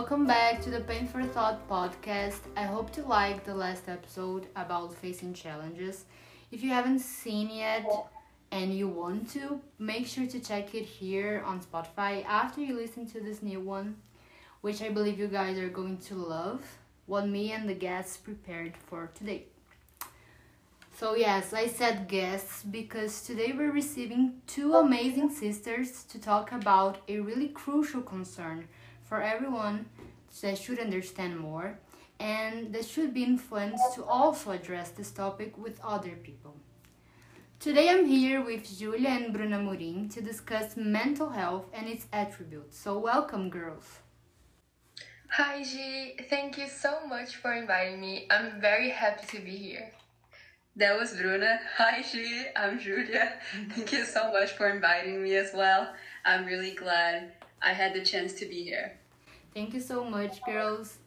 welcome back to the Pain for Thought podcast. I hope you liked the last episode about facing challenges. If you haven't seen yet and you want to, make sure to check it here on Spotify after you listen to this new one, which I believe you guys are going to love what me and the guests prepared for today. So, yes, I said guests because today we're receiving two amazing sisters to talk about a really crucial concern for everyone that uh, should understand more and that should be influenced to also address this topic with other people. Today I'm here with Julia and Bruna Murim to discuss mental health and its attributes. So, welcome, girls. Hi, G. Thank you so much for inviting me. I'm very happy to be here. That was Bruna. Hi, G. I'm Julia. Thank you so much for inviting me as well. I'm really glad I had the chance to be here. Thank you so much, girls.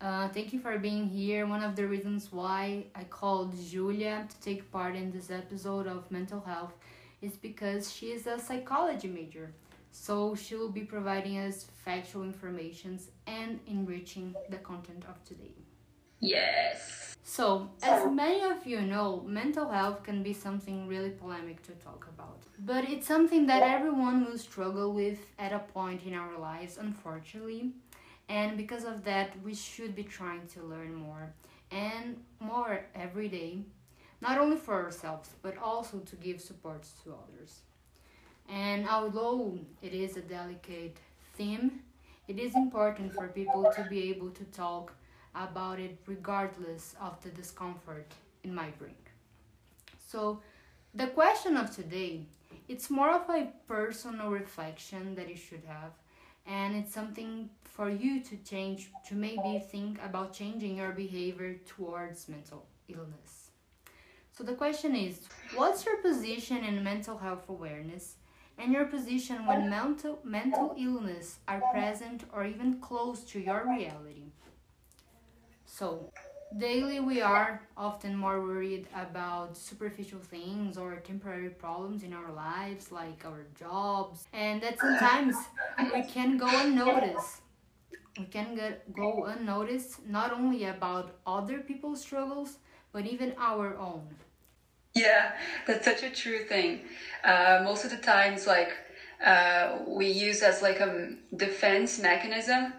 Uh, thank you for being here. One of the reasons why I called Julia to take part in this episode of mental health is because she is a psychology major. So she will be providing us factual informations and enriching the content of today. Yes. So, as many of you know, mental health can be something really polemic to talk about. But it's something that everyone will struggle with at a point in our lives, unfortunately. And because of that, we should be trying to learn more and more every day, not only for ourselves, but also to give support to others. And although it is a delicate theme, it is important for people to be able to talk about it regardless of the discomfort it might bring. So, the question of today, it's more of a personal reflection that you should have and it's something for you to change to maybe think about changing your behavior towards mental illness. So the question is, what's your position in mental health awareness and your position when mental mental illness are present or even close to your reality? So, daily we are often more worried about superficial things or temporary problems in our lives, like our jobs, and that sometimes we can go unnoticed. We can get, go unnoticed not only about other people's struggles, but even our own. Yeah, that's such a true thing. Uh, most of the times, like, uh, we use as like a defense mechanism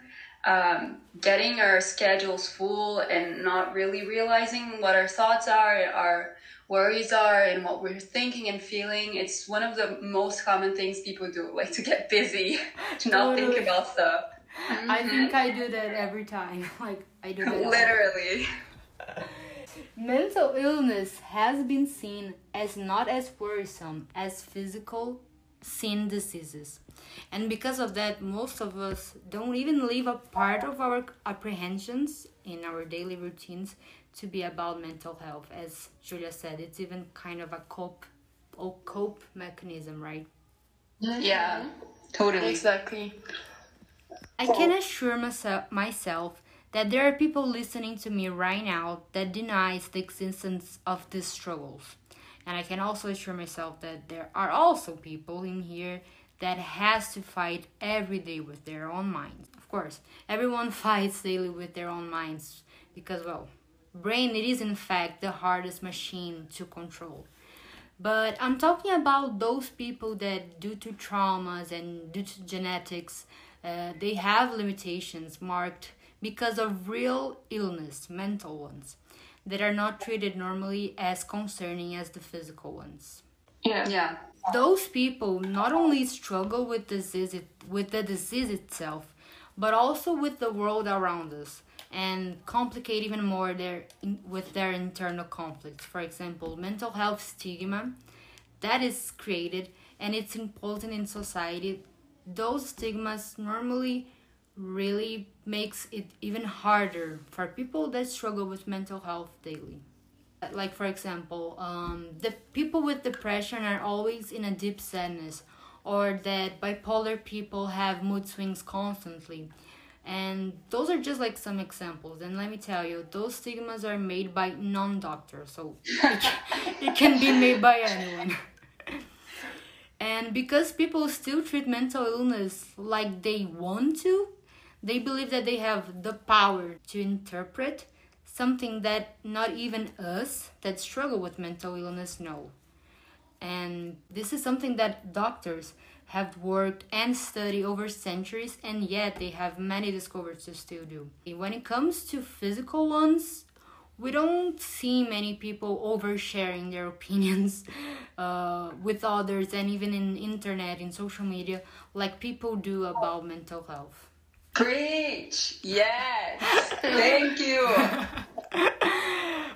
um, getting our schedules full and not really realizing what our thoughts are, our worries are, and what we're thinking and feeling. It's one of the most common things people do, like to get busy, to not Totally. think about stuff. I think I do that every time. Like I do that. Literally. Mental illness has been seen as not as worrisome as physical sin diseases. And because of that, most of us don't even leave a part of our apprehensions in our daily routines to be about mental health. As Julia said, it's even kind of a cope or cope mechanism, right? Yeah, totally. Exactly. I can assure myself, myself that there are people listening to me right now that denies the existence of these struggles. And I can also assure myself that there are also people in here that has to fight every day with their own minds. Of course, everyone fights daily with their own minds because well, brain it is in fact the hardest machine to control. But I'm talking about those people that, due to traumas and due to genetics, uh, they have limitations marked because of real illness, mental ones, that are not treated normally as concerning as the physical ones. Yeah. Yeah. Those people not only struggle with disease with the disease itself, but also with the world around us and complicate even more their with their internal conflicts. For example, mental health stigma that is created and it's important in society. Those stigmas normally really makes it even harder for people that struggle with mental health daily. Like for example um, the people with depression are always in a deep sadness or that bipolar people have mood swings constantly. And those are just like some examples. And let me tell you those stigmas are made by non-doctors. So it it can be made by anyone. And because people still treat mental illness like they want to they believe that they have the power to interpret something that not even us that struggle with mental illness know. And this is something that doctors have worked and studied over centuries, and yet they have many discoveries to still do. When it comes to physical ones, we don't see many people oversharing their opinions uh, with others and even in internet in social media like people do about mental health preach yes thank you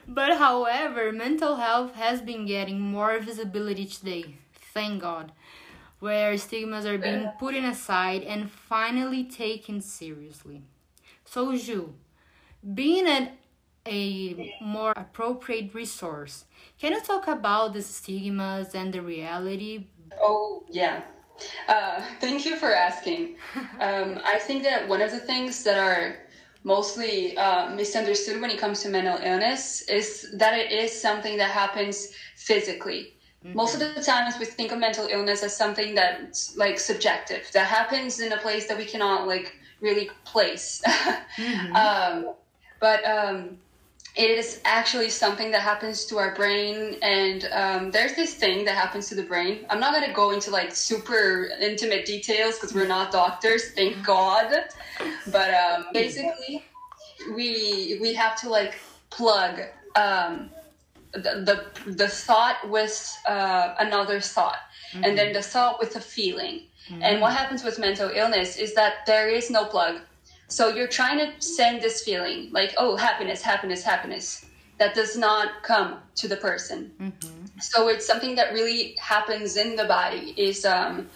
but however mental health has been getting more visibility today thank god where stigmas are being put aside and finally taken seriously so Ju, being an a more appropriate resource. Can you talk about the stigmas and the reality? Oh, yeah. Uh, thank you for asking. Um, I think that one of the things that are mostly uh, misunderstood when it comes to mental illness is that it is something that happens physically. Mm-hmm. Most of the times we think of mental illness as something that's like subjective, that happens in a place that we cannot like really place. mm-hmm. um, but um, it is actually something that happens to our brain and um, there's this thing that happens to the brain. I'm not going to go into like super intimate details because we're not doctors thank god. But um, basically we we have to like plug um, the, the, the thought with uh, another thought mm-hmm. and then the thought with a feeling. Mm-hmm. and what happens with mental illness is that there is no plug so you're trying to send this feeling like, oh, happiness, happiness, happiness. That does not come to the person. Mm-hmm. So it's something that really happens in the body, is um,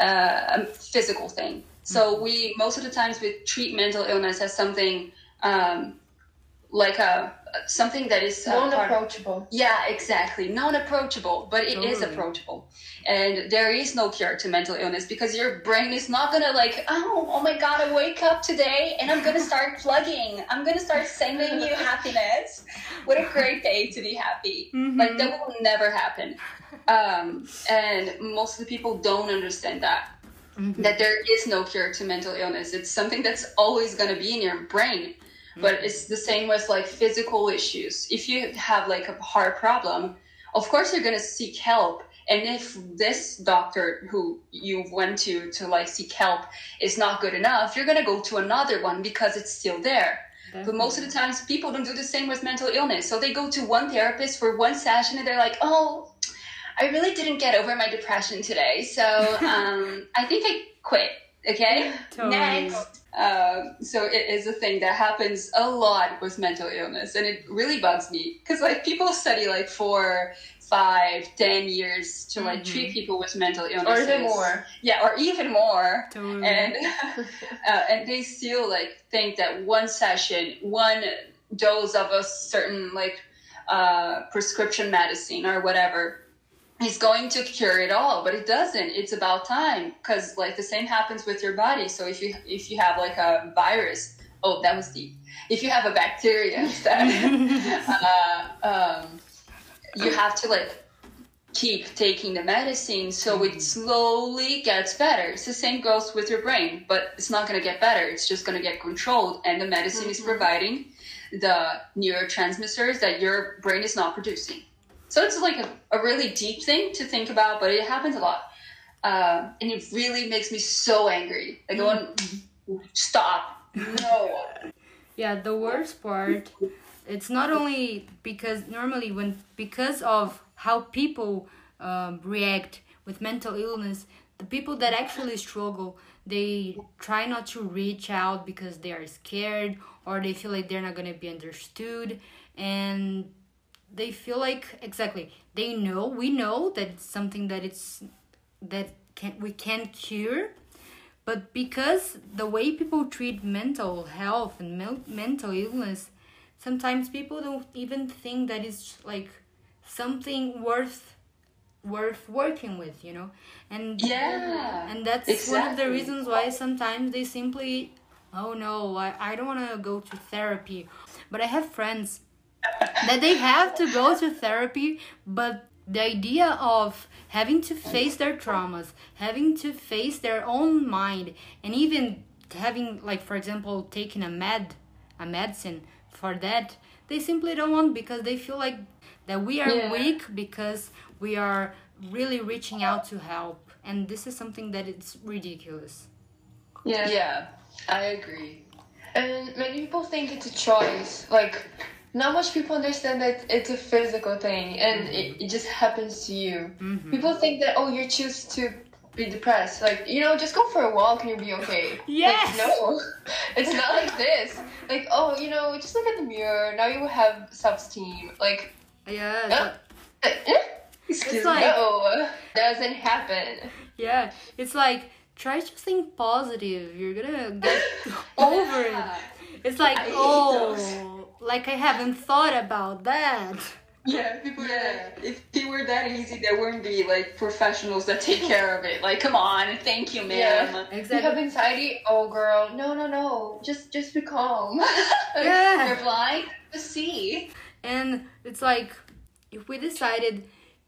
uh, a physical thing. So mm-hmm. we, most of the times, we treat mental illness as something um, like a something that is uh, non-approachable. yeah, exactly, non-approachable, but it totally. is approachable. And there is no cure to mental illness because your brain is not gonna like, oh, oh my god, I wake up today and I'm gonna start plugging. I'm gonna start sending you happiness. What a great day to be happy. Mm-hmm. Like that will never happen. Um, and most of the people don't understand that. Mm-hmm. That there is no cure to mental illness. It's something that's always going to be in your brain but it's the same with like physical issues. If you have like a heart problem of course you're going to seek help. And if this doctor who you went to to like seek help is not good enough you're going to go to another one because it's still there. Definitely. but most of the times people don't do the same with mental illness. So they go to one therapist for one session and they're like oh i really didn't get over my depression today. So um, i think i quit okay totally. next um, so it is a thing that happens a lot with mental illness, and it really bugs me because like people study like four, five, ten years to like mm-hmm. treat people with mental illness, or even more. Yeah, or even more, totally. and uh, and they still like think that one session, one dose of a certain like uh, prescription medicine or whatever is going to cure it all but it doesn't. It's about time because like the same happens with your body. So if you if you have like a virus oh that was deep. If you have a bacteria uh, um, you have to like keep taking the medicine so it mm-hmm. slowly gets better. It's the same goes with your brain but it's not going to get better. It's just going to get controlled and the medicine mm-hmm. is providing the neurotransmitters that your brain is not producing so it's like a, a really deep thing to think about, but it happens a lot. Uh, and it really makes me so angry. Like, mm-hmm. stop. No. yeah, the worst part, it's not only because normally when, because of how people um, react with mental illness, the people that actually struggle, they try not to reach out because they are scared or they feel like they're not going to be understood. And they feel like exactly they know we know that it's something that it's that can we can't cure but because the way people treat mental health and me- mental illness sometimes people don't even think that it's like something worth worth working with you know and yeah and that's exactly. one of the reasons why sometimes they simply oh no i, I don't want to go to therapy but i have friends that they have to go to therapy, but the idea of having to face their traumas, having to face their own mind, and even having like for example taking a med a medicine for that they simply don't want because they feel like that we are Yeah. weak because we are really reaching out to help and this is something that it's ridiculous Yeah. Yeah, I agree. And many people think it's a choice. Like, not much people understand that it's a physical thing and it, mm-hmm. it just happens to you. Mm-hmm. People think that, oh, you choose to be depressed. Like, you know, just go for a walk and you'll be okay. Yes! Like, no, it's not like this. Like, oh, you know, just look at the mirror. Now you have self esteem. Like, yeah uh, so- Excuse It's like- no, doesn't happen. yeah it's like try to think positive you're gonna get over it it's like I oh like i haven't thought about that Yeah, people yeah. If it were that easy, there wouldn't be like professionals that take care of it. Like, come on, thank you, ma'am. Yeah. You exactly have anxiety? Oh, girl, no, no, no. Just, just be calm. Yeah. You're blind to see. And it's like if we decided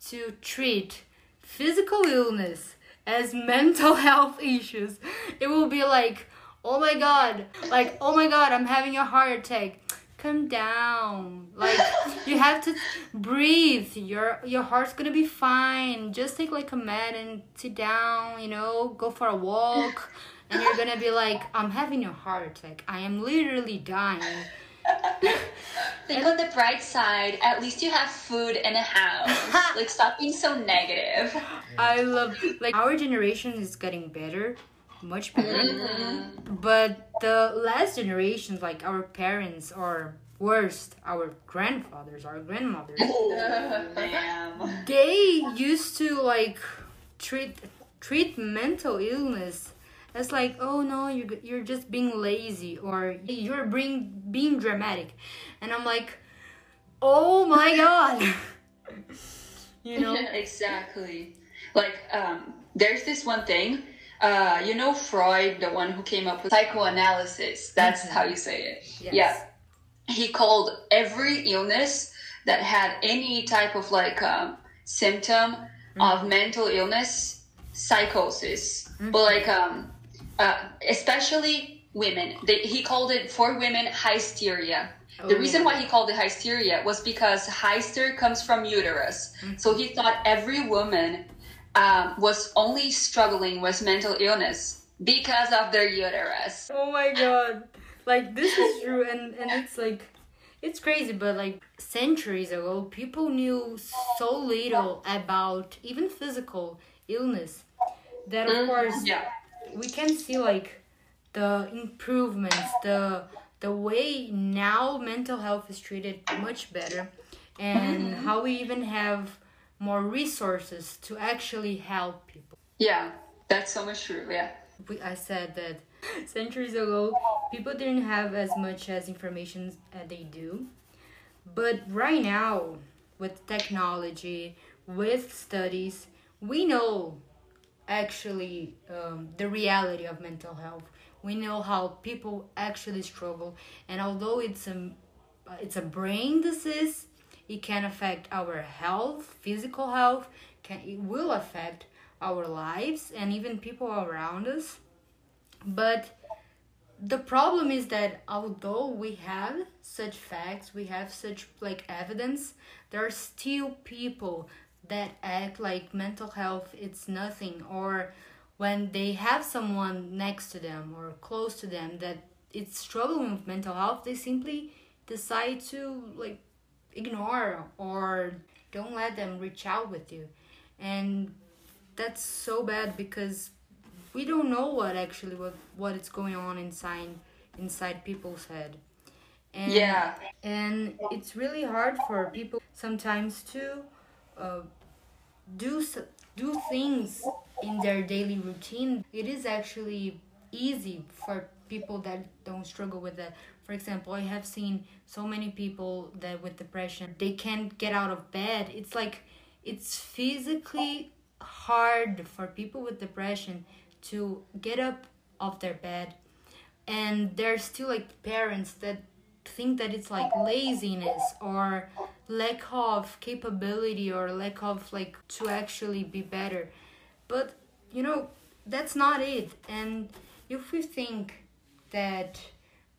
to treat physical illness as mental health issues, it will be like, oh my god, like, oh my god, I'm having a heart attack. Come down. Like you have to breathe. Your your heart's gonna be fine. Just take like a med and sit down, you know, go for a walk. And you're gonna be like, I'm having a heart attack. I am literally dying. Think on the bright side. At least you have food and a house. like, stop being so negative. I love like our generation is getting better, much better. But the last generations, like our parents or worst, our grandfathers, our grandmothers, Oh, they used to like treat treat mental illness as like oh no you you're just being lazy or you're being being dramatic, and I'm like, oh my god, you know. exactly. Like, um, there's this one thing. Uh, you know Freud, the one who came up with psychoanalysis. That's how you say it. Yes. Yeah. He called every illness that had any type of like um, symptom of mental illness psychosis. But like, um, uh, especially women. They, he called it for women hysteria. The Oh. reason why he called it hysteria was because hyster comes from uterus. So he thought every woman um, was only struggling with mental illness because of their uterus. Oh my god. Like this is true and and it's like it's crazy but like centuries ago people knew so little about even physical illness that of course Yeah. we can see like the improvements the the way now mental health is treated much better and how we even have more resources to actually help people Yeah, that's so much true. Yeah. we, I said that centuries ago people didn't have as much as information as they do. But right now, with technology, with studies, we know actually um, the reality of mental health. We know how people actually struggle, and although it's a it's a brain disease, it can affect our health, physical health. Can it will affect our lives and even people around us. But the problem is that although we have such facts, we have such like evidence, there are still people that act like mental health it's nothing or when they have someone next to them or close to them that it's struggling with mental health, they simply decide to like ignore or don't let them reach out with you. And that's so bad because we don't know what actually what what is going on inside inside people's head and Yeah. and it's really hard for people sometimes to uh, do do things in their daily routine it is actually easy for people that don't struggle with that for example i have seen so many people that with depression they can't get out of bed. It's like it's physically hard for people with depression to get up off their bed. And there's still like parents that think that it's like laziness or lack of capability or lack of like to actually be better. But you know that's not it. And if we think that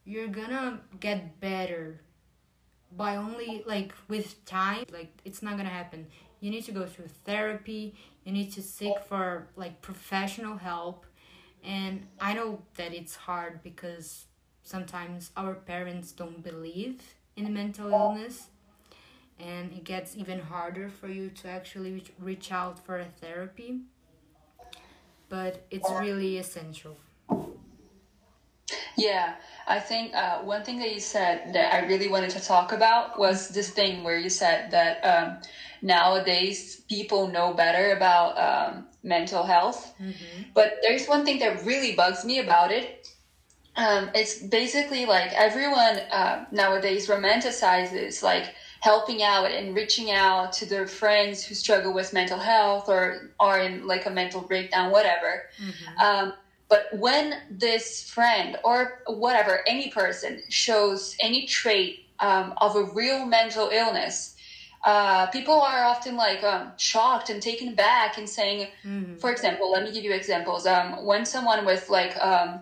you're gonna get better by only like with time like it's not gonna happen. You need to go through therapy you need to seek for like professional help. And i know that it's hard because sometimes our parents don't believe in mental illness and it gets even harder for you to actually reach out for a therapy. But it's really essential yeah, I think uh, one thing that you said that I really wanted to talk about was this thing where you said that um, nowadays people know better about um, mental health. Mm-hmm. But there's one thing that really bugs me about it. Um, it's basically like everyone uh, nowadays romanticizes like helping out and reaching out to their friends who struggle with mental health or are in like a mental breakdown, whatever. Mm-hmm um, but when this friend or whatever, any person shows any trait um, of a real mental illness, uh, people are often like um, shocked and taken back and saying, mm-hmm. for example, let me give you examples. Um, when someone with like um,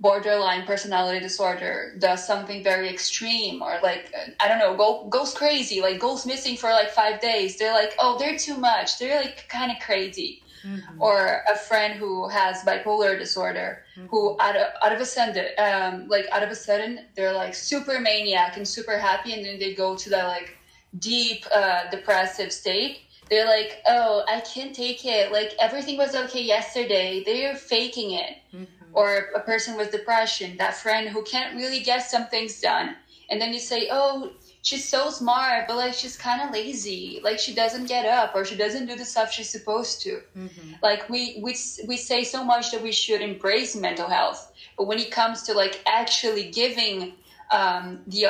borderline personality disorder does something very extreme or like I don't know, go, goes crazy, like goes missing for like five days, they're like, oh, they're too much. They're like kind of crazy mm-hmm. or a friend who has bipolar disorder mm-hmm. who out of, out of a sudden um, like out of a sudden they're like super maniac and super happy and then they go to that like deep uh, depressive state they're like oh i can't take it like everything was okay yesterday they're faking it mm-hmm. or a person with depression that friend who can't really get some things done and then you say oh she's so smart, but like she's kind of lazy. Like she doesn't get up or she doesn't do the stuff she's supposed to. Mm-hmm. Like we we we say so much that we should embrace mental health, but when it comes to like actually giving um, the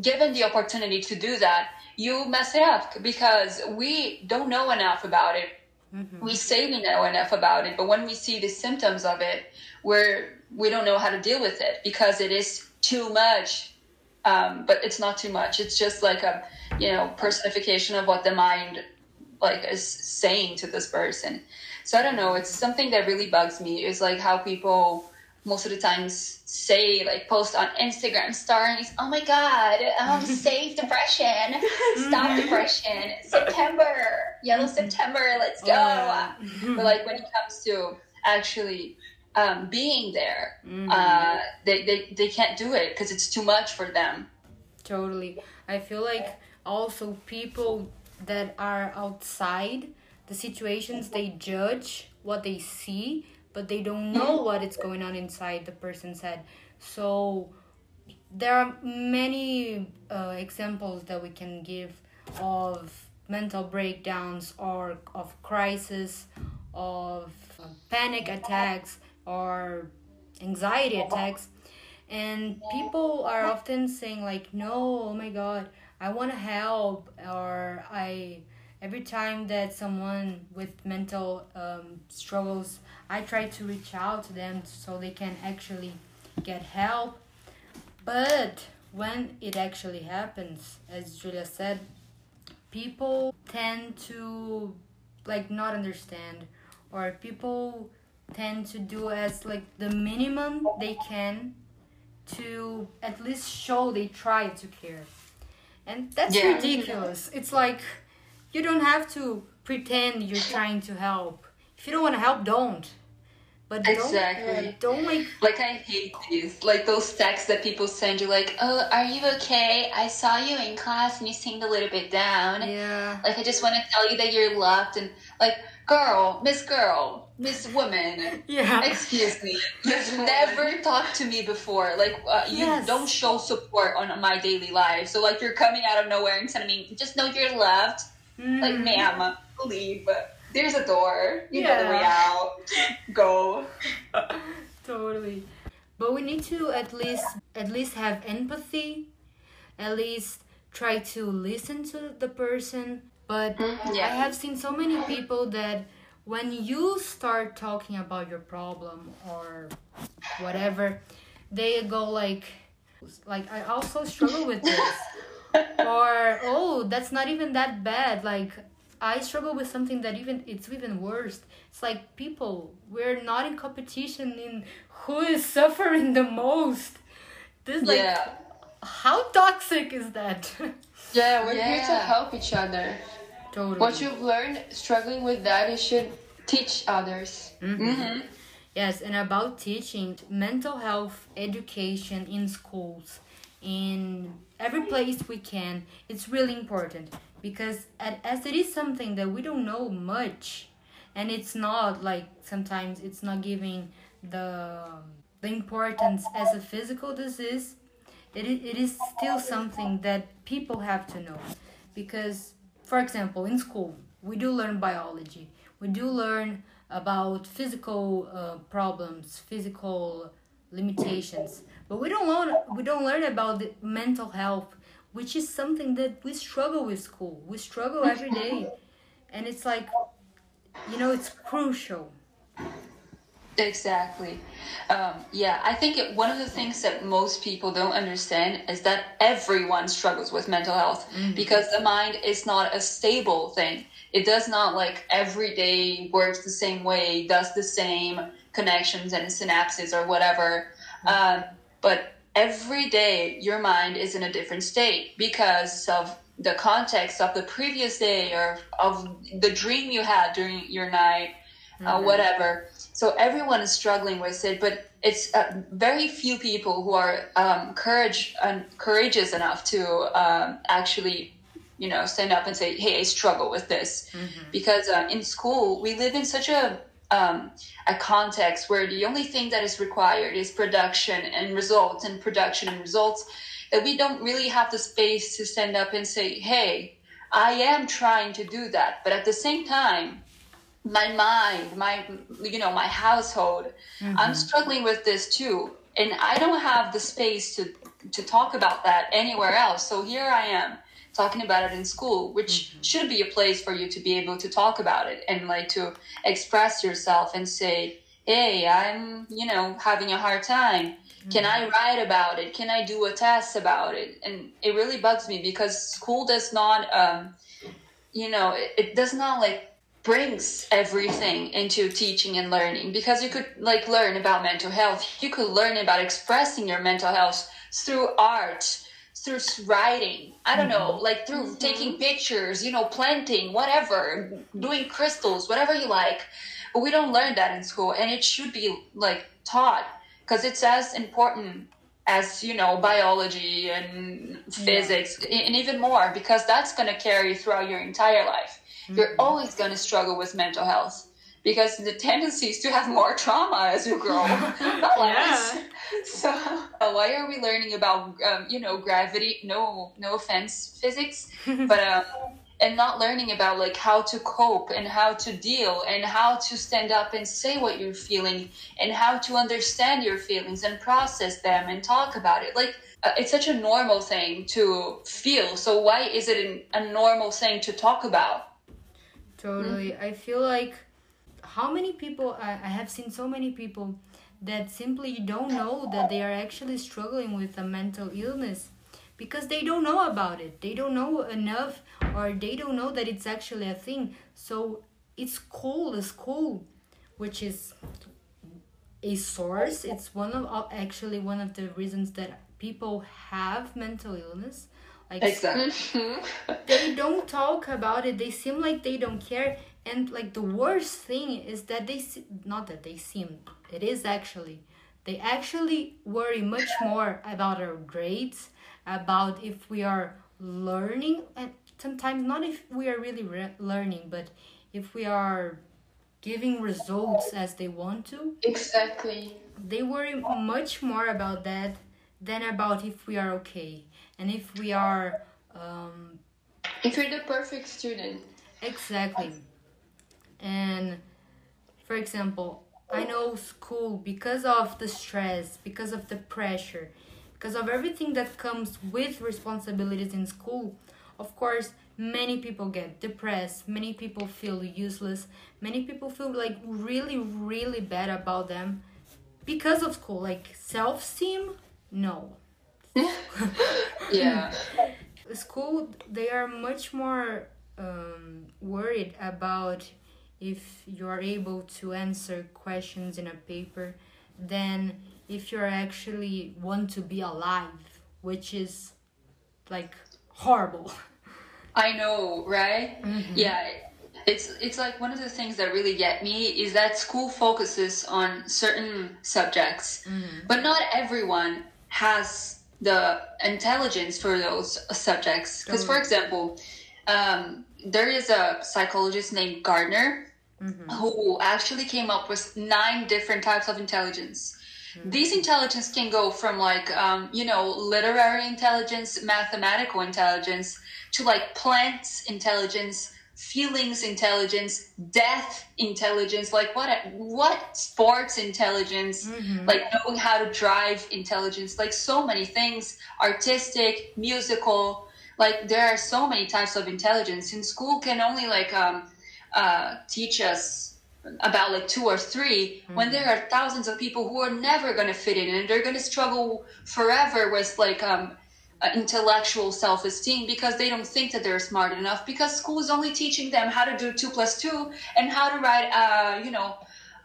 given the opportunity to do that, you mess it up because we don't know enough about it. Mm-hmm. We say we know enough about it, but when we see the symptoms of it, we're we don't know how to deal with it because it is too much um, but it's not too much. It's just like a you know personification of what the mind like is saying to this person. So I don't know. It's something that really bugs me. Is like how people most of the times say like post on Instagram stories, oh my god, um, save depression, stop mm-hmm. depression, September, yellow mm-hmm. September, let's go. Oh, but like when it comes to actually um, being there. Mm-hmm. Uh, they, they, they can't do it because it's too much for them. Totally. I feel like also people that are outside the situations, they judge what they see, but they don't know what is going on inside the person's head. So there are many uh, examples that we can give of mental breakdowns or of crisis of panic attacks or anxiety attacks. And people are often saying like no oh my god i want to help or i every time that someone with mental um, struggles i try to reach out to them so they can actually get help. But when it actually happens as julia said people tend to like not understand or people tend to do as like the minimum they can to at least show they try to care and that's yeah. ridiculous it's like you don't have to pretend you're trying to help if you don't want to help don't but don't, exactly. Uh, don't like like I hate these like those texts that people send you like, oh, are you okay? I saw you in class and you seemed a little bit down. Yeah. Like I just want to tell you that you're loved and like, girl, Miss Girl, Miss Woman. Yeah. Excuse me. You've never talked to me before. Like uh, you yes. don't show support on my daily life. So like you're coming out of nowhere and telling me, just know you're loved. Mm. Like, ma'am, leave there's a door. You yeah. know the way out. Go. totally. But we need to at least at least have empathy. At least try to listen to the person. But mm, yeah. I have seen so many people that when you start talking about your problem or whatever, they go like like I also struggle with this. or oh, that's not even that bad. Like I struggle with something that even it's even worse. It's like people we're not in competition in who is suffering the most. This like Yeah. how toxic is that? Yeah, we're here to help each other. Totally. What you've learned struggling with that, you should teach others. Mm-hmm. Yes, and about teaching mental health education in schools, in every place we can, it's really important because as it is something that we don't know much, and it's not like sometimes it's not giving the the importance as a physical disease. It, it is still something that people have to know because for example in school we do learn biology. We do learn about physical uh, problems physical limitations. But we don't learn we don't learn about the mental health which is something that we struggle with school. We struggle every day. And it's like you know it's crucial Exactly. Um, yeah, I think it, one of the things that most people don't understand is that everyone struggles with mental health because the mind is not a stable thing. It does not like every day works the same way, does the same connections and synapses or whatever. Um, but every day your mind is in a different state because of the context of the previous day or of the dream you had during your night, uh, whatever. So everyone is struggling with it, but it's uh, very few people who are um, courage and courageous enough to um, actually, you know, stand up and say, "Hey, I struggle with this," because uh, in school we live in such a um, a context where the only thing that is required is production and results and production and results that we don't really have the space to stand up and say, "Hey, I am trying to do that," but at the same time my mind, my you know, my household. I'm mm-hmm. struggling with this too, and I don't have the space to to talk about that anywhere else. So here I am talking about it in school, which mm-hmm. should be a place for you to be able to talk about it and like to express yourself and say, "Hey, I'm, you know, having a hard time. Can mm-hmm. I write about it? Can I do a test about it?" And it really bugs me because school does not um you know, it, it does not like brings everything into teaching and learning. Because you could like learn about mental health. You could learn about expressing your mental health through art through writing. I don't know mm-hmm. like through mm-hmm. taking pictures you know planting whatever doing crystals whatever you like. But we don't learn that in school and it should be like taught. Because it's as important as you know biology and physics and even more because that's going to carry throughout your entire life you're always going to struggle with mental health because the tendency is to have more trauma as you grow. Not less. so uh, why are we learning about um, you know gravity? No no offense physics but um, and not learning about like how to cope and how to deal and how to stand up and say what you're feeling and how to understand your feelings and process them and talk about it. Like uh, it's such a normal thing to feel. So why is it an, a normal thing to talk about Totally. Mm-hmm. I feel like how many people I, I have seen so many people that simply don't know that they are actually struggling with a mental illness because they don't know about it. They don't know enough or they don't know that it's actually a thing. So it's cool, the school, which is a source. It's one of actually one of the reasons that people have mental illness. Like exactly. Mm-hmm. they don't talk about it. They seem like they don't care. And like the worst thing is that they se- not that they seem it is actually they actually worry much more about our grades about if we are learning and sometimes not if we are really re- learning but if we are giving results as they want to. Exactly. they worry much more about that than about if we are okay and if we are um, If you're the perfect student. Exactly. And for example, I know school because of the stress, because of the pressure, because of everything that comes with responsibilities in school. Of course, many people get depressed, many people feel useless, many people feel like really, really bad about them because of school. Like self esteem, no. yeah school they are much more um, worried about if you're able to answer questions in a paper than if you're actually want to be alive, which is like horrible. I know, right? Mm-hmm. Yeah. It's it's like one of the things that really get me is that school focuses on certain subjects, mm-hmm. but not everyone has the intelligence for those subjects. Because, for example, um, there is a psychologist named Gardner mm-hmm. who actually came up with nine different types of intelligence. Mm-hmm. These intelligence can go from like um, you know literary intelligence, mathematical intelligence, to like plants intelligence, feelings intelligence, death intelligence, like what what sports intelligence, mm-hmm. like knowing how to drive intelligence, like so many things, artistic, musical, like there are so many types of intelligence. In school can only like um, uh, teach us about like two or 3 mm-hmm. when there are thousands of people who are never going to fit in and they're going to struggle forever with like um, uh, intellectual self-esteem because they don't think that they're smart enough because school is only teaching them how to do two plus two and how to write uh, you know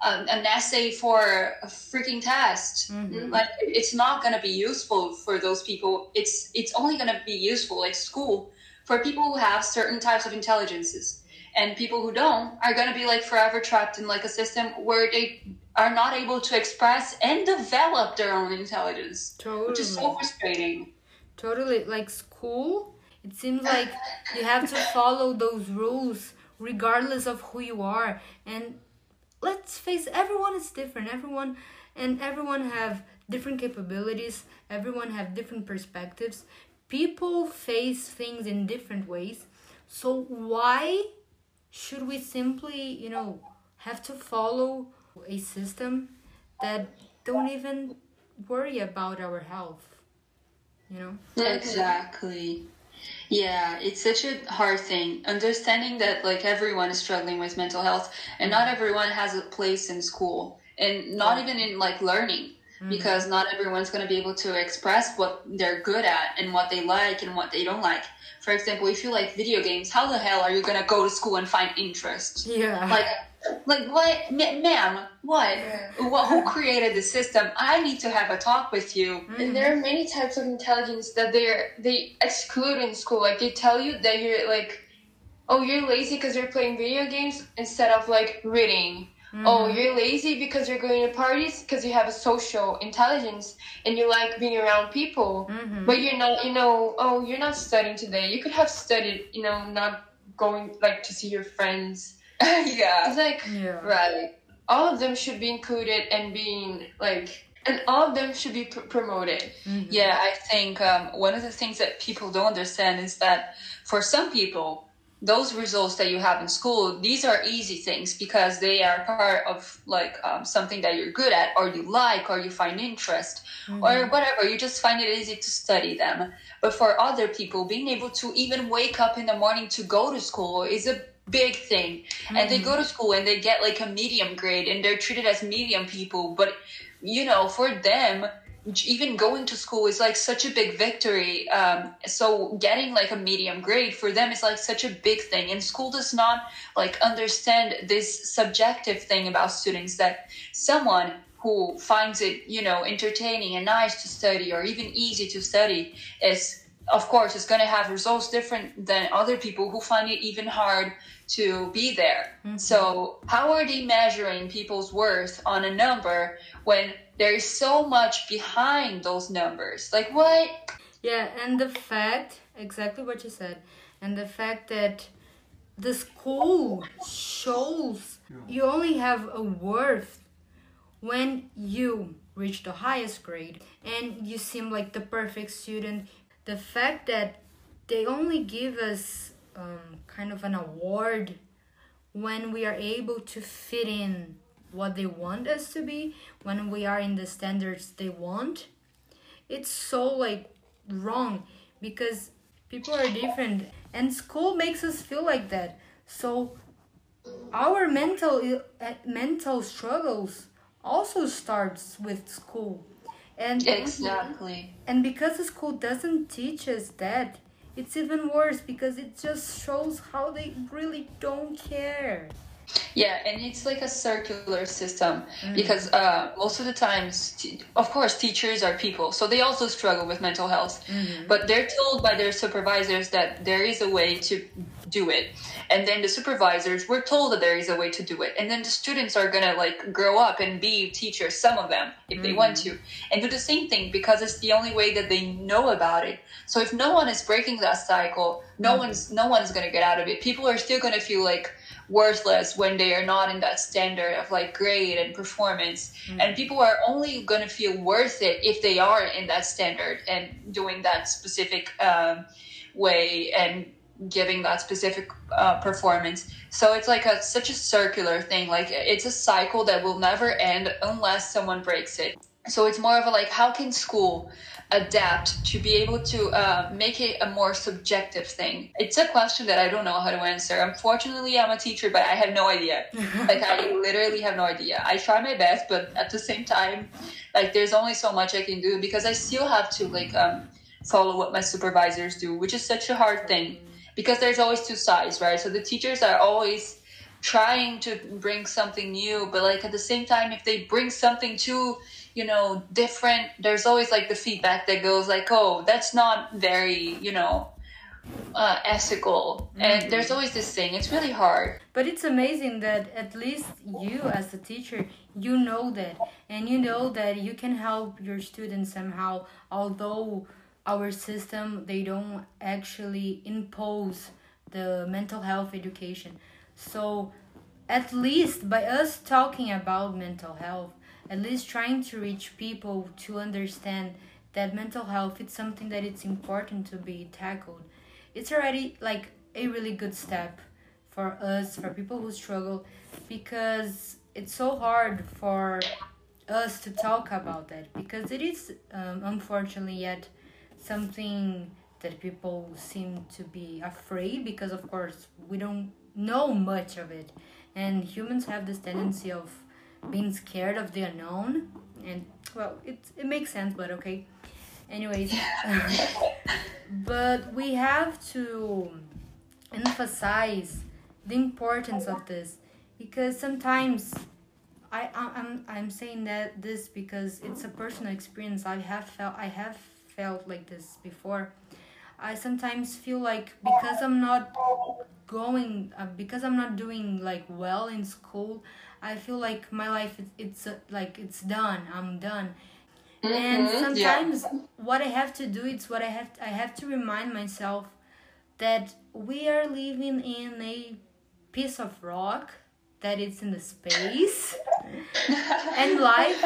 um, an essay for a freaking test mm-hmm. like it's not going to be useful for those people it's it's only going to be useful at school for people who have certain types of intelligences and people who don't are going to be like forever trapped in like a system where they are not able to express and develop their own intelligence totally. which is so frustrating Totally. Like school, it seems like you have to follow those rules regardless of who you are. And let's face everyone is different. Everyone and everyone have different capabilities. Everyone have different perspectives. People face things in different ways. So why should we simply, you know, have to follow a system that don't even worry about our health? You know? Exactly. Yeah it's such a hard thing. Understanding that like everyone is struggling with mental health and not everyone has a place in school and not even in like learning mm-hmm. because not everyone's going to be able to express what they're good at and what they like and what they don't like. For example if you like video games how the hell are you going to go to school and find interest? Yeah. Like like what ma'am what yeah. what who created the system i need to have a talk with you mm-hmm. and there are many types of intelligence that they're they exclude in school like they tell you that you're like oh you're lazy because you're playing video games instead of like reading mm-hmm. oh you're lazy because you're going to parties because you have a social intelligence and you like being around people mm-hmm. but you're not you know oh you're not studying today you could have studied you know not going like to see your friends yeah. It's like, yeah. right. All of them should be included and being like, and all of them should be pr- promoted. Mm-hmm. Yeah, I think um, one of the things that people don't understand is that for some people, those results that you have in school, these are easy things because they are part of like um, something that you're good at or you like or you find interest mm-hmm. or whatever. You just find it easy to study them. But for other people, being able to even wake up in the morning to go to school is a big thing. Mm-hmm. and they go to school and they get like a medium grade and they're treated as medium people. But you know for them even going to school is like such a big victory. Um, so getting like a medium grade for them is like such a big thing. And school does not like understand this subjective thing about students that someone who finds it you know entertaining and nice to study or even easy to study is of course is going to have results different than other people who find it even hard to be there. Mm-hmm. So, how are they measuring people's worth on a number when there is so much behind those numbers? Like, what? Yeah, and the fact, exactly what you said, and the fact that the school shows you only have a worth when you reach the highest grade and you seem like the perfect student. The fact that they only give us um, kind of an award when we are able to fit in what they want us to be when we are in the standards they want it's so like wrong because people are different and school makes us feel like that. So our mental uh, mental struggles also starts with school and exactly and because the school doesn't teach us that it's even worse because it just shows how they really don't care. Yeah, and it's like a circular system mm-hmm. because uh, most of the times, t- of course, teachers are people, so they also struggle with mental health. Mm-hmm. But they're told by their supervisors that there is a way to do it, and then the supervisors were told that there is a way to do it, and then the students are gonna like grow up and be teachers, some of them, if mm-hmm. they want to, and do the same thing because it's the only way that they know about it. So if no one is breaking that cycle, no mm-hmm. one's no one's gonna get out of it. People are still gonna feel like worthless when they are not in that standard of like grade and performance. Mm-hmm. and people are only going to feel worth it if they are in that standard and doing that specific um, way and giving that specific uh, performance. So it's like a such a circular thing. Like it's a cycle that will never end unless someone breaks it. So it's more of a like how can school adapt to be able to uh, make it a more subjective thing? It's a question that I don't know how to answer. Unfortunately, I'm a teacher, but I have no idea. like, I literally have no idea. I try my best, but at the same time, like, there's only so much I can do because I still have to, like, um, follow what my supervisors do, which is such a hard thing because there's always two sides, right? So the teachers are always trying to bring something new, but, like, at the same time, if they bring something too you know different there's always like the feedback that goes like oh that's not very you know uh, ethical. Mm-hmm. and there's always this thing it's really hard. But it's amazing that at least you as a teacher you know that. And you know that you can help your students somehow although our system they don't actually impose the mental health education. So at least by us talking about mental health at least trying to reach people to understand that mental health is something that it's important to be tackled. It's already like a really good step for us for people who struggle because it's so hard for us to talk about that because it is um, unfortunately yet something that people seem to be afraid because of course we don't know much of it. And humans have this tendency of being scared of the unknown. And well it, it makes sense but okay. Anyways but we have to emphasize the importance of this because sometimes I, I'm, I'm saying that this because it's a personal experience. I have felt I have felt like this before. I sometimes feel like because I'm not going uh, because I'm not doing like well in school I feel like my life it's, it's uh, like it's done. I'm done. Mm-hmm, and sometimes yeah. what I have to do it's what I have to, I have to remind myself that we are living in a piece of rock that it's in the space and life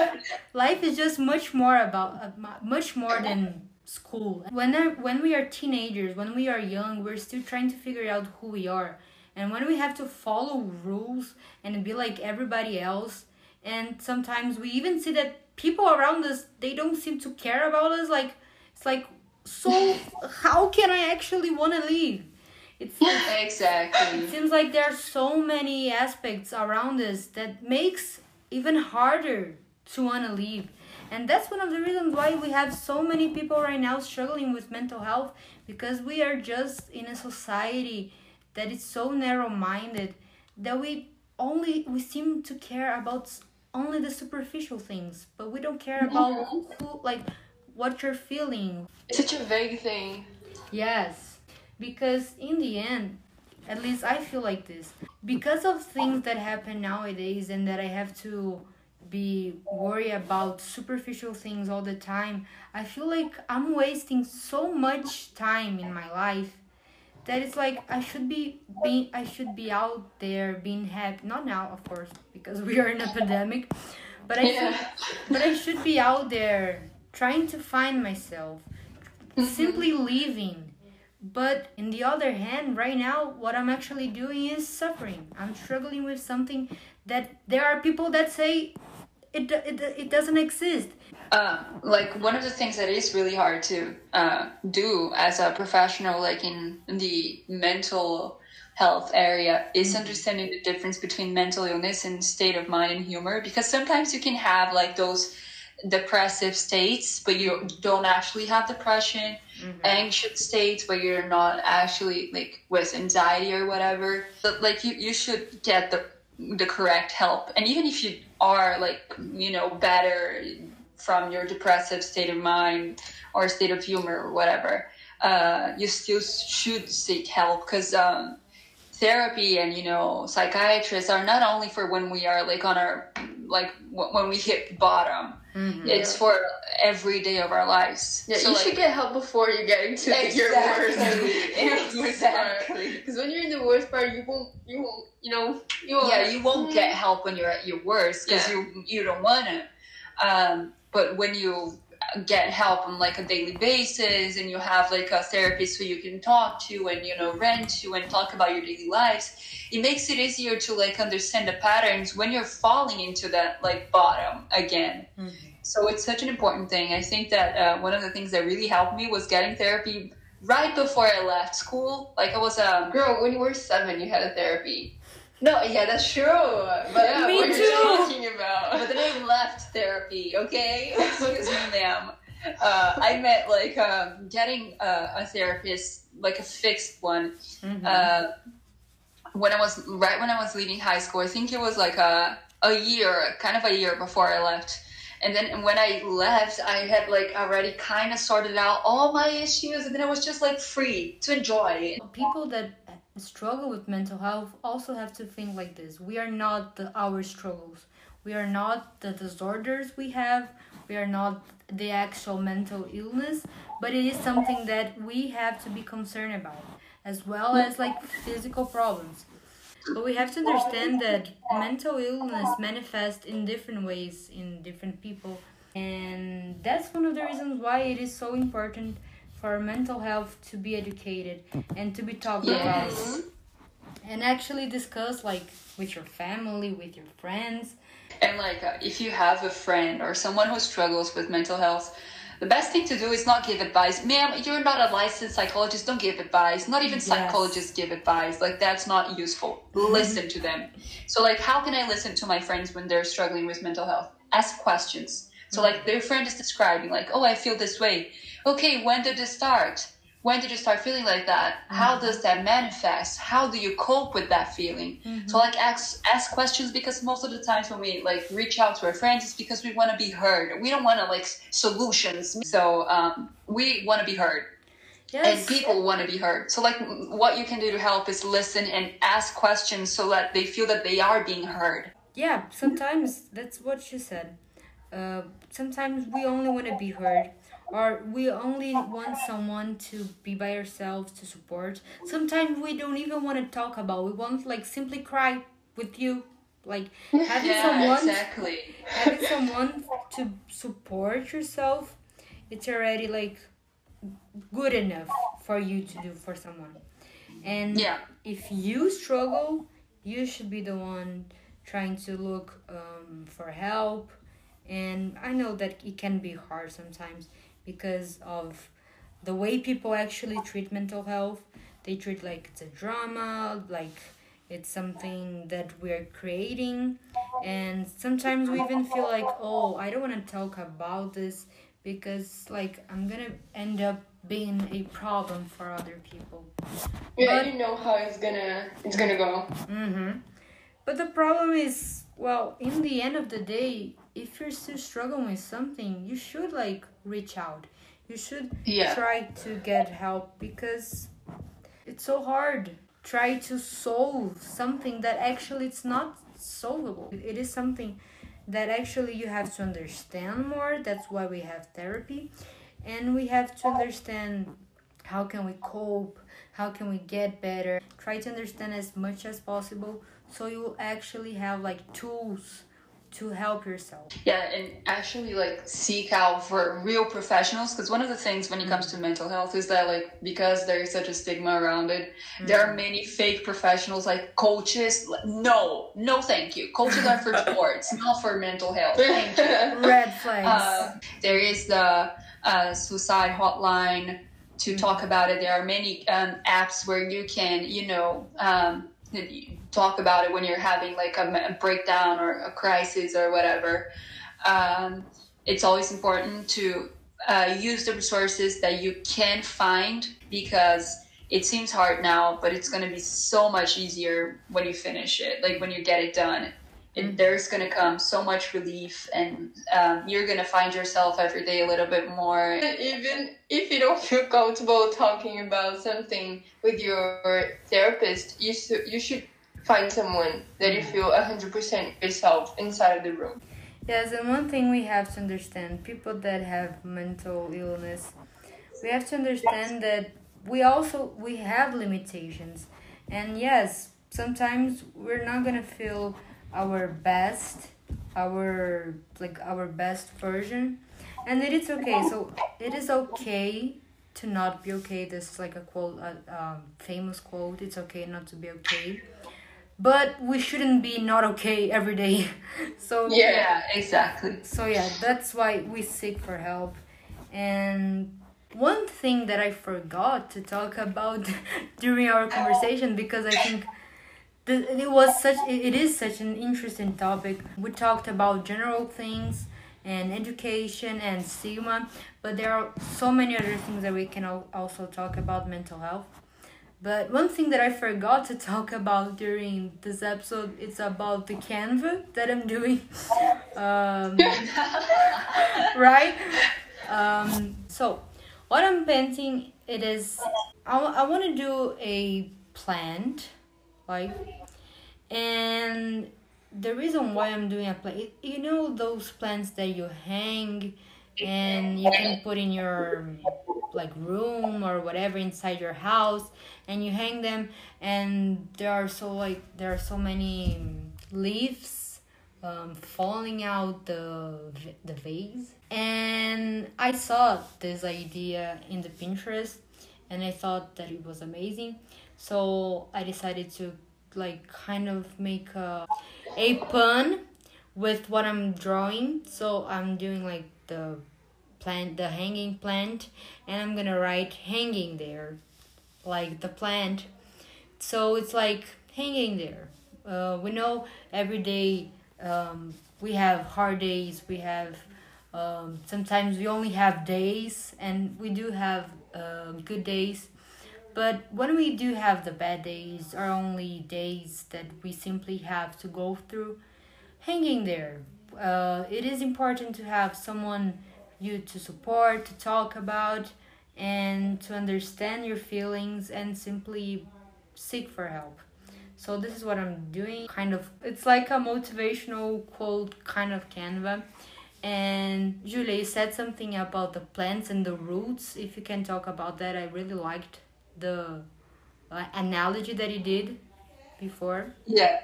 life is just much more about uh, much more than school when when we are teenagers when we are young we're still trying to figure out who we are and when we have to follow rules and be like everybody else, and sometimes we even see that people around us they don't seem to care about us. Like it's like, so how can I actually want to leave? It's like, exactly. It seems like there are so many aspects around us that makes even harder to want to leave. And that's one of the reasons why we have so many people right now struggling with mental health because we are just in a society that is so narrow-minded that we only we seem to care about only the superficial things but we don't care about who like what you're feeling. It's such a vague thing. Yes because in the end at least i feel like this. Because of things that happen nowadays and that i have to be worried about superficial things all the time i feel like i'm wasting so much time in my life that it's like I should be being I should be out there being happy. Not now, of course, because we are in a pandemic, but I yeah. should, but I should be out there trying to find myself, mm-hmm. simply living. But in the other hand, right now, what I'm actually doing is suffering. I'm struggling with something that there are people that say it it, it doesn't exist uh, like one of the things that is really hard to uh, do as a professional like in, the mental health area is mm-hmm. understanding the difference between mental illness and state of mind and humor because sometimes you can have like those depressive states but you don't actually have depression mm-hmm. anxious states where you're not actually like with anxiety or whatever. But like you, you should get the the correct help. And even if you are like, you know, better from your depressive state of mind or state of humor or whatever, uh, you still should seek help because um, therapy and you know psychiatrists are not only for when we are like on our like when we hit bottom. Mm-hmm. it's for every day of our lives. Yeah so you like, should get help before you get into exactly. your worst. Exactly. Because when you're in the worst part you won't you won't you know you won't yeah you won't get help when you're at your worst because yeah. you you don't want it um, but when you get help on like a daily basis and you have like a therapist who you can talk to and you know rent to and talk about your daily lives it makes it easier to like understand the patterns when you're falling into that like bottom again. Mm-hmm. so it's such an important thing. I think that uh, one of the things that really helped me was getting therapy right before i left school. Like i was um girl when you were seven you had a therapy no, yeah, that's true. But yeah, me what too. you're talking about. But then I left therapy, okay? Because ma'am. Uh, I meant like um, getting a, a, therapist, like a fixed one, mm-hmm. uh, when I was right when I was leaving high school. I think it was like a a year, kind of a year before I left. And then when I left, I had like already kind of sorted out all my issues, and then I was just like free to enjoy. People that struggle with mental health also have to think like this. We are not the, our struggles. We are not the disorders we have. We are not the actual mental illness but it is something that we have to be concerned about as well as like physical problems. But we have to understand that mental illness manifests in different ways in different people and that's one of the reasons why it is so important for mental health to be educated and to be talked yes. about. And actually discuss like with your family with your friends. And like uh, if you have a friend or someone who struggles with mental health the best thing to do is not give advice. Ma'am you're not a licensed psychologist don't give advice. Not even yes. psychologists give advice. Like that's not useful. Mm-hmm. listen to them. So like how can i listen to my friends when they're struggling with mental health? Ask questions. So like their friend is describing like oh i feel this way okay, when did it start? When did you start feeling like that? Mm-hmm. How does that manifest? How do you cope with that feeling? Mm-hmm. So like ask ask questions because most of the times when we like reach out to our friends, it's because we want to be heard. We don't want to like solutions. So um, we want to be heard. Yes. And people want to be heard. So, like, what you can do to help is listen and ask questions so that they feel that they are being heard. Yeah, sometimes that's what you said. Uh, sometimes we only want to be heard or we only want someone to be by ourselves to support. Sometimes we don't even want to talk about we want like simply cry with you. Like having yeah, someone exactly. having someone to support yourself it's already like good enough for you to do for someone. And yeah. if you struggle you should be the one trying to look um, for help. And i know that it can be hard sometimes because of the way people actually treat mental health. They treat like it's a drama, like it's something that we're creating, and sometimes we even feel like, oh, I don't want to talk about this because like I'm gonna end up being a problem for other people. Yeah, but, you know how it's gonna it's gonna go. Mhm. But the problem is, well, in the end of the day, if you're still struggling with something, you should like reach out. You should yeah. try to get help because it's so hard. Try to solve something that actually it's not solvable. It is something that actually you have to understand more. That's why we have therapy. And we have to understand how can we cope, how can we get better. Try to understand as much as possible so you will actually have like tools to help yourself. Yeah, and actually like seek out for real professionals because one of the things when it comes to mental health is that like because there is such a stigma around it, mm-hmm. there are many fake professionals like coaches. No, no, thank you. Coaches are for sports, not for mental health. Thank you. Red flags. Uh, there is the uh, suicide hotline to mm-hmm. talk about it. There are many um, apps where you can, you know. Um, talk about it when you're having like a, breakdown or a crisis or whatever. Um, it's always important to uh, use the resources that you can find because it seems hard now, but it's going to be so much easier when you finish it, like when you get it done. It, there's going to come so much relief, and um, you're going to find yourself every day a little bit more. Even if you don't feel comfortable talking about something with your therapist, you, su- you should find someone that you feel 100% yourself inside of the room. Yes, and one thing we have to understand people that have mental illness, we have to understand that we also we have limitations and yes sometimes we're not gonna feel our best our like our best version. And it is okay so it is okay to not be okay. This is like a quote a um, famous quote it's okay not to be okay. But we shouldn't be not okay every day. So yeah exactly. So yeah that's why we seek for help. And one thing that I forgot to talk about during our conversation because I think it was such it is such an interesting topic. We talked about general things and education and stigma, but there are so many other things that we can also talk about mental health. But one thing that I forgot to talk about during this episode is about the Canva that I'm doing. Um, right? Um, so what I'm painting it is I, I want to do a plant like and the reason why I'm doing a plant you know those plants that you hang and you can put in your like room or whatever inside your house and you hang them and there are so like there are so many leaves um, falling out the the vase. And i saw this idea in the pinterest and i thought that it was amazing so i decided to like kind of make a, a pun with what i'm drawing. So i'm doing like the plant the hanging plant and i'm gonna write hanging there like the plant. So it's like hanging there. Uh, we know every day um, we have hard days we have um, sometimes we only have days and we do have uh, good days but when we do have the bad days are only days that we simply have to go through hanging there uh, it is important to have someone you to support to talk about and to understand your feelings and simply seek for help so this is what I'm doing. Kind of, it's like a motivational quote kind of Canva. And Julia, you said something about the plants and the roots. If you can talk about that, I really liked the uh, analogy that you did before. Yeah,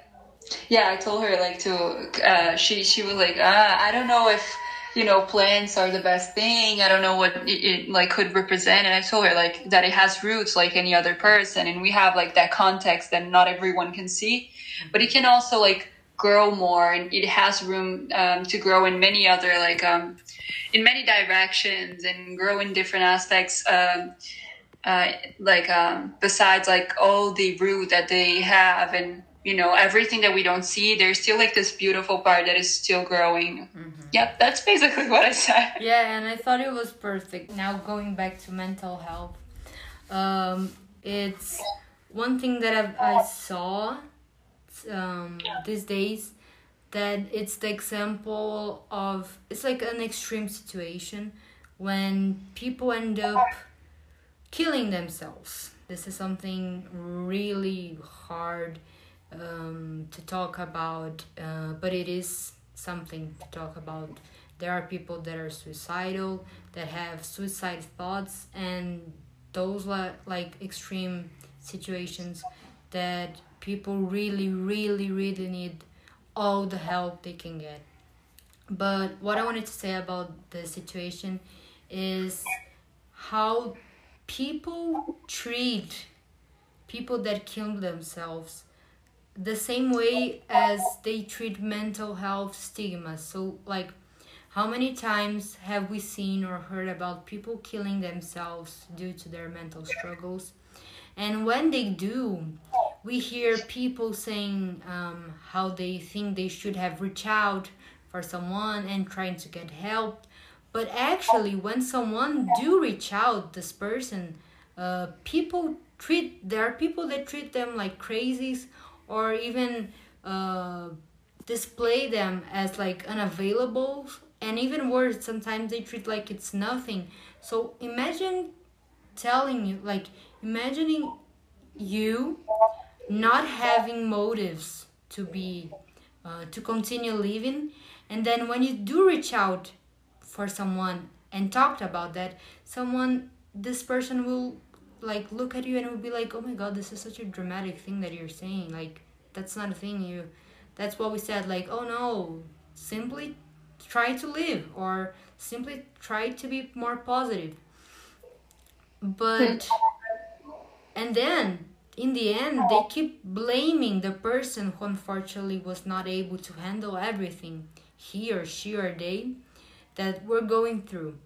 yeah. I told her like to. Uh, she she was like, uh, I don't know if you know, plants are the best thing. I don't know what it, it, like could represent. And I told her like that it has roots like any other person. And we have like that context that not everyone can see, but it can also like grow more and it has room um, to grow in many other like um, in many directions and grow in different aspects. Um, uh, like um, besides like all the root that they have and you know everything that we don't see there's still like this beautiful part that is still growing. Mm-hmm. yep that's basically what i said. Yeah and i thought it was perfect. Now going back to mental health um, it's one thing that I've, i saw um, these days that it's the example of it's like an extreme situation when people end up killing themselves this is something really hard um, to talk about, uh, but it is something to talk about. There are people that are suicidal, that have suicide thoughts, and those like like extreme situations that people really, really, really need all the help they can get. But what I wanted to say about the situation is how people treat people that kill themselves the same way as they treat mental health stigma. So, like, how many times have we seen or heard about people killing themselves due to their mental struggles? And when they do, we hear people saying um, how they think they should have reached out for someone and trying to get help. But actually when someone do reach out this person uh, people treat there are people that treat them like crazies or even uh, display them as like unavailable. And even worse sometimes they treat like it's nothing. So imagine telling you like imagining you not having motives to be uh, to continue living. And then when you do reach out for someone and talked about that someone this person will like look at you and will be like oh my god this is such a dramatic thing that you're saying like that's not a thing you that's what we said like oh no simply try to live or simply try to be more positive. But and then in the end they keep blaming the person who unfortunately was not able to handle everything he or she or they that we're going through.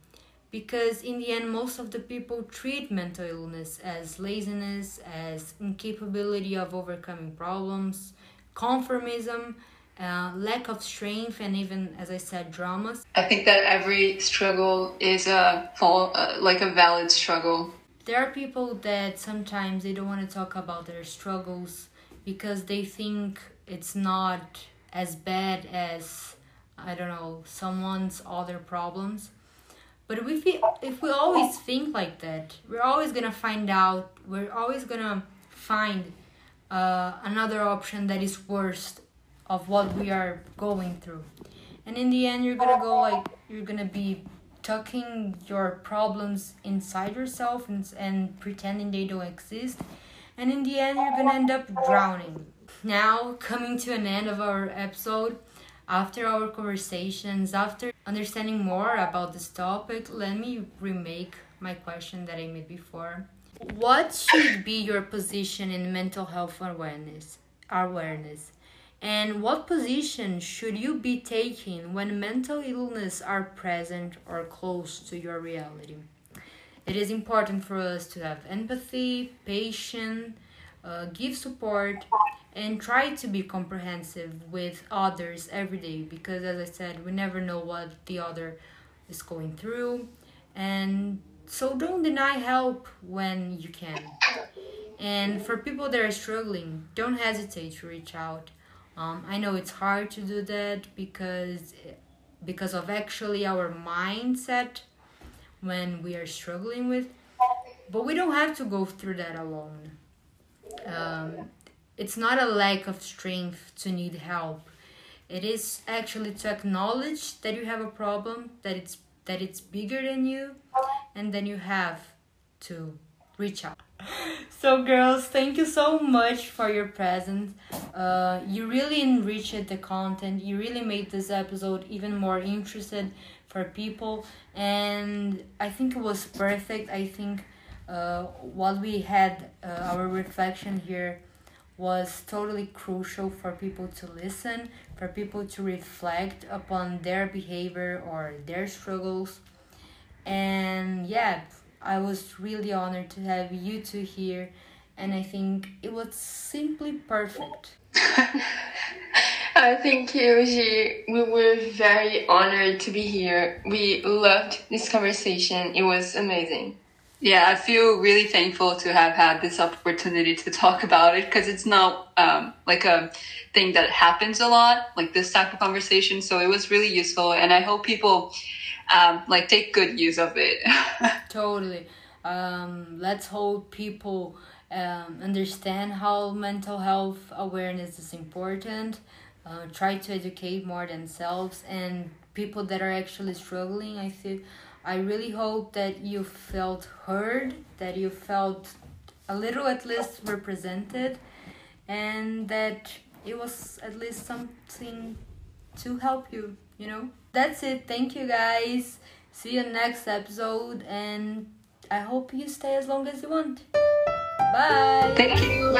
Because in the end most of the people treat mental illness as laziness as incapability of overcoming problems conformism uh, lack of strength and even as i said dramas. I think that every struggle is a fall, uh, like a valid struggle. There are people that sometimes they don't want to talk about their struggles because they think it's not as bad as i don't know someone's other problems. But if we if we always think like that we're always gonna find out we're always gonna find uh, another option that is worse of what we are going through. And in the end you're gonna go like you're gonna be tucking your problems inside yourself and, and pretending they don't exist. And in the end you're gonna end up drowning. Now coming to an end of our episode after our conversations after understanding more about this topic let me remake my question that i made before. What should be your position in mental health awareness awareness? And what position should you be taking when mental illness are present or close to your reality? It is important for us to have empathy patience uh, give support and try to be comprehensive with others every day because as i said we never know what the other is going through. And so don't deny help when you can. And for people that are struggling don't hesitate to reach out. Um, i know it's hard to do that because because of actually our mindset when we are struggling with but we don't have to go through that alone um, it's not a lack of strength to need help. It is actually to acknowledge that you have a problem that it's that it's bigger than you and then you have to reach out. So girls thank you so much for your presence. Uh, you really enriched the content. You really made this episode even more interested for people. And i think it was perfect. I think uh, what we had uh, our reflection here was totally crucial for people to listen, for people to reflect upon their behavior or their struggles. And yeah, I was really honored to have you two here, and I think it was simply perfect. I think Yoji, we were very honored to be here. We loved this conversation. It was amazing. Yeah, I feel really thankful to have had this opportunity to talk about it because it's not um, like a thing that happens a lot, like this type of conversation. So it was really useful, and I hope people um, like take good use of it. totally. Um, let's hope people um, understand how mental health awareness is important. Uh, try to educate more themselves and people that are actually struggling. I feel I really hope that you felt heard, that you felt a little at least represented, and that it was at least something to help you, you know? That's it. Thank you guys. See you next episode, and I hope you stay as long as you want. Bye. Thank you.